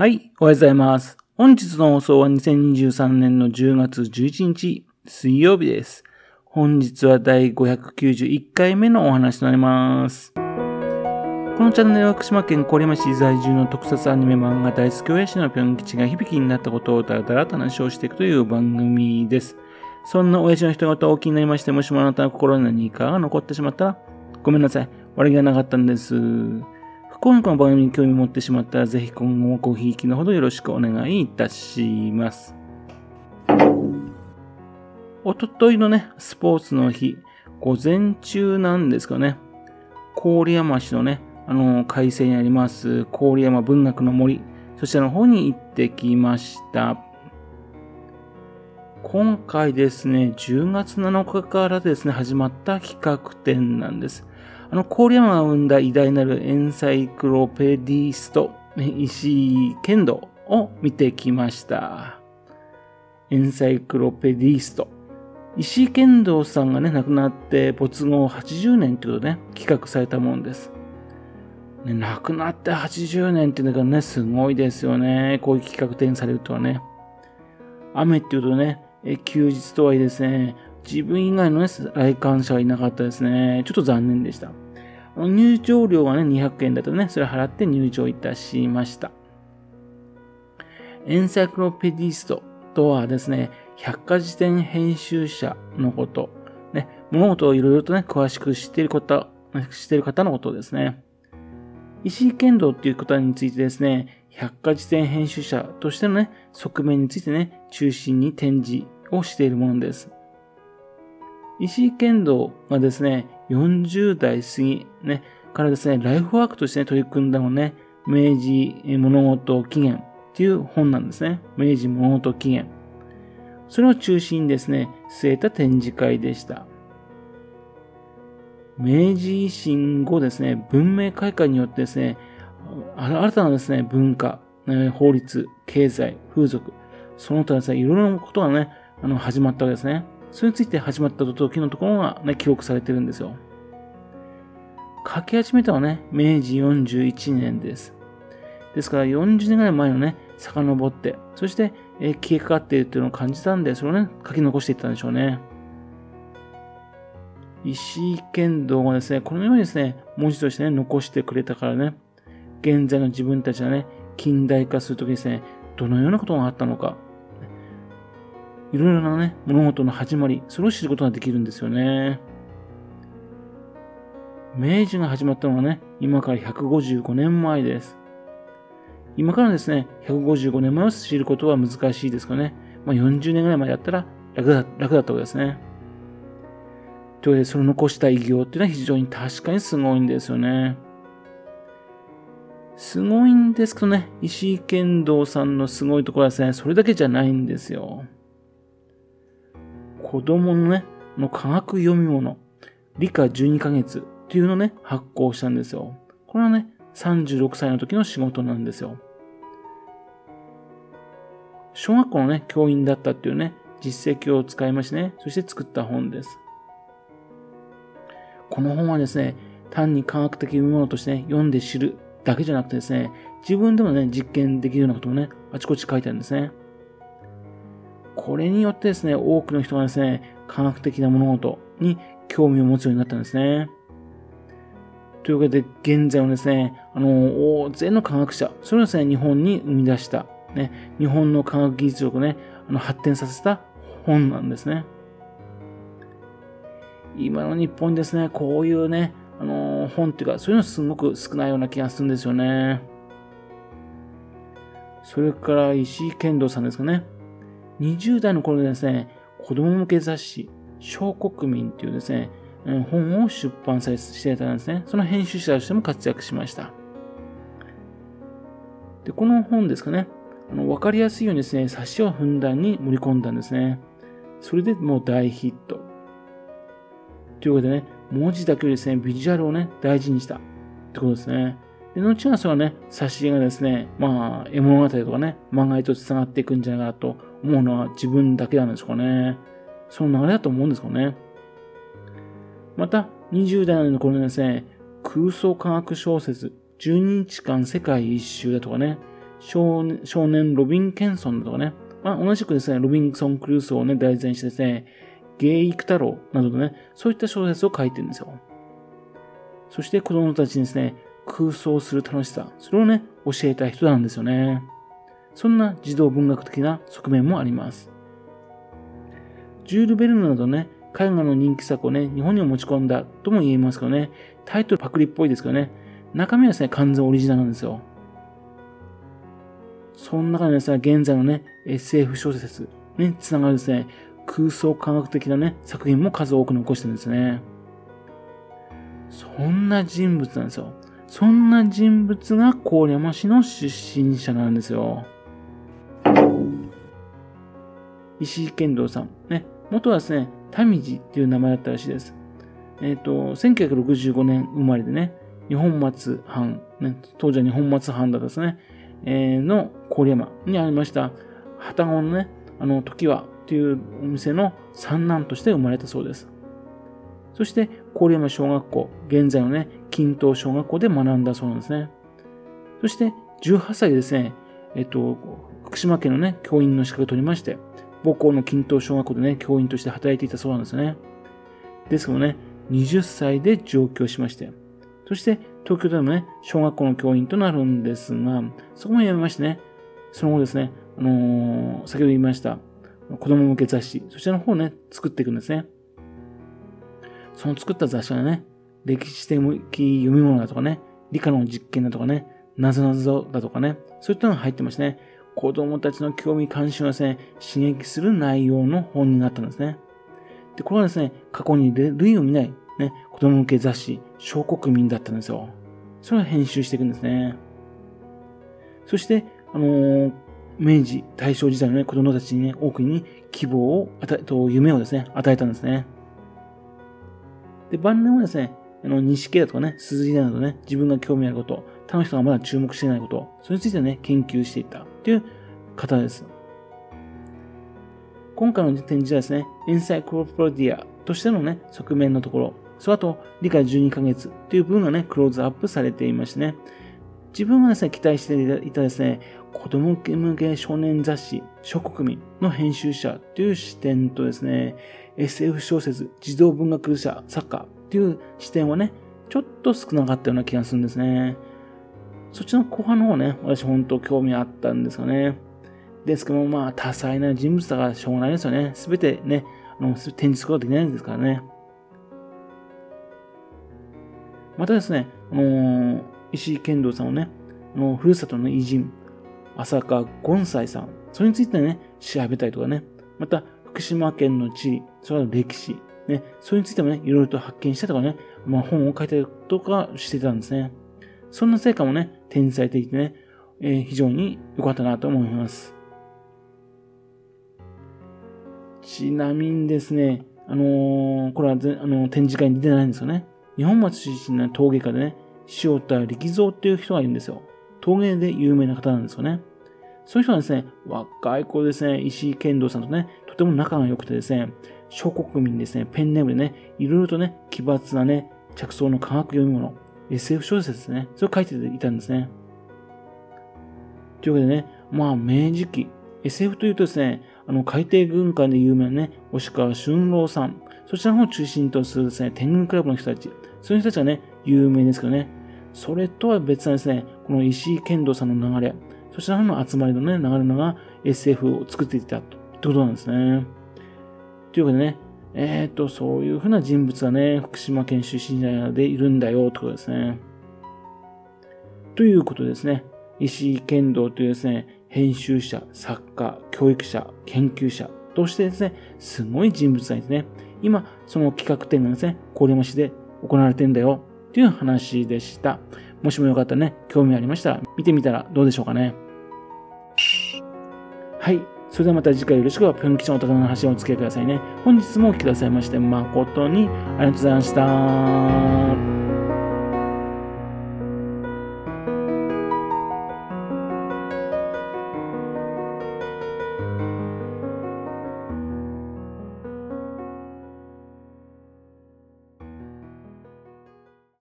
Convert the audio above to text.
はい、おはようございます。本日の放送は2023年の10月11日水曜日です。本日は第591回目のお話となります。このチャンネルは福島県郡山市在住の特撮アニメ漫画大好き親父のぴょん吉が響きになったことをだらだらと話をしていくという番組です。そんな親父の人事をお気になりまして、もしもあなたの心に何かが残ってしまったら、ごめんなさい。悪気がなかったんです。不幸にこの番組に興味を持ってしまったら、ぜひ今後もごひいきのほどよろしくお願いいたします。おとといのね、スポーツの日、午前中なんですかね、郡山市のね、あの、海西にあります、郡山文学の森、そちらの方に行ってきました。今回ですね、10月7日からですね、始まった企画展なんです。あの、郡山が生んだ偉大なるエンサイクロペディスト、石井剣道を見てきました。エンサイクロペディスト。石井剣道さんがね、亡くなって没後80年ということでね、企画されたものです。ね、亡くなって80年っていうのがね、すごいですよね。こういう企画展されるとはね。雨っていうとね、休日とはいえですね、自分以外のね、来館者はいなかったですね。ちょっと残念でした。入場料がね、200円だとね、それ払って入場いたしました。エンサイクロペディストとはですね、百科事典編集者のこと。ね、物事をいろいろとね、詳しく知っている方、知っている方のことですね。石井剣道っていうことについてですね、百科事典編集者としてのね、側面についてね、中心に展示をしているものです。石井剣道がですね、40代過ぎ、ね、からですね、ライフワークとして、ね、取り組んだのね、明治物事起源っていう本なんですね。明治物事起源。それを中心にですね、据えた展示会でした。明治維新後ですね、文明開化によってですね、新たなですね、文化、法律、経済、風俗、その他ですね、いろいろなことがね、あの、始まったわけですね。それについて始まった時のところがね、記録されてるんですよ。書き始めたのはね、明治41年です。ですから40年ぐらい前のね、遡って、そして、えー、消えかかっているっていうのを感じたんで、それをね、書き残していったんでしょうね。石井剣道がですね、このようにですね、文字としてね、残してくれたからね、現在の自分たちがね、近代化するときにですね、どのようなことがあったのか、いろいろなね、物事の始まり、それを知ることができるんですよね。明治が始まったのはね、今から155年前です。今からですね、155年前を知ることは難しいですかね。まあ、40年ぐらい前だったら楽だ楽だったわけですね。というわけで、それを残した偉業っていうのは非常に確かにすごいんですよね。すごいんですけどね、石井剣道さんのすごいところはですね、それだけじゃないんですよ。子供のね、の科学読み物、理科12ヶ月っていうのをね、発行したんですよ。これはね、36歳の時の仕事なんですよ。小学校のね、教員だったっていうね、実績を使いましてね、そして作った本です。この本はですね、単に科学的読み物としてね、読んで知るだけじゃなくてですね、自分でもね、実験できるようなこともね、あちこち書いてあるんですね。これによってですね、多くの人がですね、科学的な物事に興味を持つようになったんですね。というわけで、現在はですね、あの、大勢の科学者、それをですね、日本に生み出した、ね、日本の科学技術力をね、あの発展させた本なんですね。今の日本ですね、こういうね、あの本っていうか、そういうのすごく少ないような気がするんですよね。それから石井剣道さんですかね。20代の頃ですね、子供向け雑誌、小国民っていうですね、本を出版されしていたんですね。その編集者としても活躍しました。で、この本ですかね、あの分かりやすいようにですね、冊子をふんだんに盛り込んだんですね。それでもう大ヒット。というわけでね、文字だけよりですね、ビジュアルをね、大事にしたってことですね。で、後はそれはね、挿絵がですね、まあ、絵物語とかね、漫画へと繋がっていくんじゃないかなと思うのは自分だけなんですかね。その流れだと思うんですかね。また、20代の頃にですね、空想科学小説、12日間世界一周だとかね、少年ロビン・ケンソンだとかね、まあ、同じくですね、ロビンソン・クルーソーをね、題材にしてですね、芸育太郎などのね、そういった小説を書いてるんですよ。そして子供たちにですね、空想する楽しさ、それをね、教えた人なんですよね。そんな児童文学的な側面もあります。ジュール・ベルヌなどね、絵画の人気作をね、日本にも持ち込んだとも言えますけどね、タイトルパクリっぽいですけどね、中身はですね、完全オリジナルなんですよ。その中でですね、現在のね、SF 小説につながるですね、空想科学的なね、作品も数多く残してるんですね。そんな人物なんですよ。そんな人物が郡山市の出身者なんですよ。石井健道さん。ね、元はですね、民路っていう名前だったらしいです。えっ、ー、と、1965年生まれでね、日本松藩、ね、当時は日本松藩だったですね、えー、の郡山にありました、旗子のね、あの、時はというお店の三男として生まれたそうです。そして、郡山小学校、現在のね、均等小学校で学んだそうなんですね。そして、18歳ですね、えっと、福島県のね、教員の資格を取りまして、母校の均等小学校でね、教員として働いていたそうなんですね。ですけどね、20歳で上京しまして、そして東京でもね、小学校の教員となるんですが、そこもやめましてね、その後ですね、あのー、先ほど言いました、子供向け雑誌、そちらの方をね、作っていくんですね。その作った雑誌はね、歴史的読み物だとかね、理科の実験だとかね、なぞなぞだとかね、そういったのが入ってましてね、子供たちの興味関心をですね、刺激する内容の本になったんですね。で、これはですね、過去に類を見ない、ね、子供向け雑誌、小国民だったんですよ。それを編集していくんですね。そして、あのー、明治、大正時代のね、子供たちにね、多くに希望を与え、と夢をですね、与えたんですね。で、晩年はですね、あの、西系だとかね、鈴木などね、自分が興味あること、他の人がまだ注目していないこと、それについてね、研究していったという方です。今回の展示はですね、エンサイクロプロディアとしてのね、側面のところ、その後、理科12ヶ月という部分がね、クローズアップされていましてね、自分がですね、期待していたですね、子供向け少年雑誌、諸国民の編集者という視点とですね、SF 小説、児童文学者、作家という視点はね、ちょっと少なかったような気がするんですね。そっちの後半の方ね、私本当興味あったんですよね。ですけども、まあ、多彩な人物だからしょうがないですよね。すべてね、あの、展示することできないんですからね。またですね、あのー、石井健道さんをね、あの、ふるさとの偉人、浅川権斎さん、それについてね、調べたりとかね、また、福島県の地理、それから歴史、ね、それについてもね、いろいろと発見したとかね、まあ、本を書いたりとかしてたんですね。そんな成果もね、展示されていてね、えー、非常に良かったなと思います。ちなみにですね、あのー、これはあの展示会に出てないんですよね。日本町出身の陶芸家でね、塩田力蔵っていう人がいるんですよ。陶芸で有名な方なんですよね。そういう人はですね、若い子ですね、石井健道さんとね、とても仲が良くてですね、諸国民ですね、ペンネームでね、いろいろとね、奇抜なね、着想の科学読み物、SF 小説ですね、それを書いていたんですね。というわけでね、まあ、明治期、SF というとですね、あの、海底軍艦で有名なね、押川俊郎さん、そちらの方を中心とするですね、天狗クラブの人たち、そういう人たちはね、有名ですけどね、それとは別なですね、この石井健道さんの流れ、そちらの集まりのね、流れのが SF を作っていたと。いうことなんですね。というわけでね、えっ、ー、と、そういうふうな人物がね、福島県出身者でいるんだよ、ということですね。ということですね。石井剣道というですね、編集者、作家、教育者、研究者としてですね、すごい人物がいてね、今、その企画展がですね、郡山市で行われてんだよ、という話でした。もしもよかったらね、興味ありましたら、見てみたらどうでしょうかね。はい。それではまた次回よろしく、ぴょん吉のお宝の話をお付き合いくださいね。本日もお聴きくださいまして、誠にありがとうございました。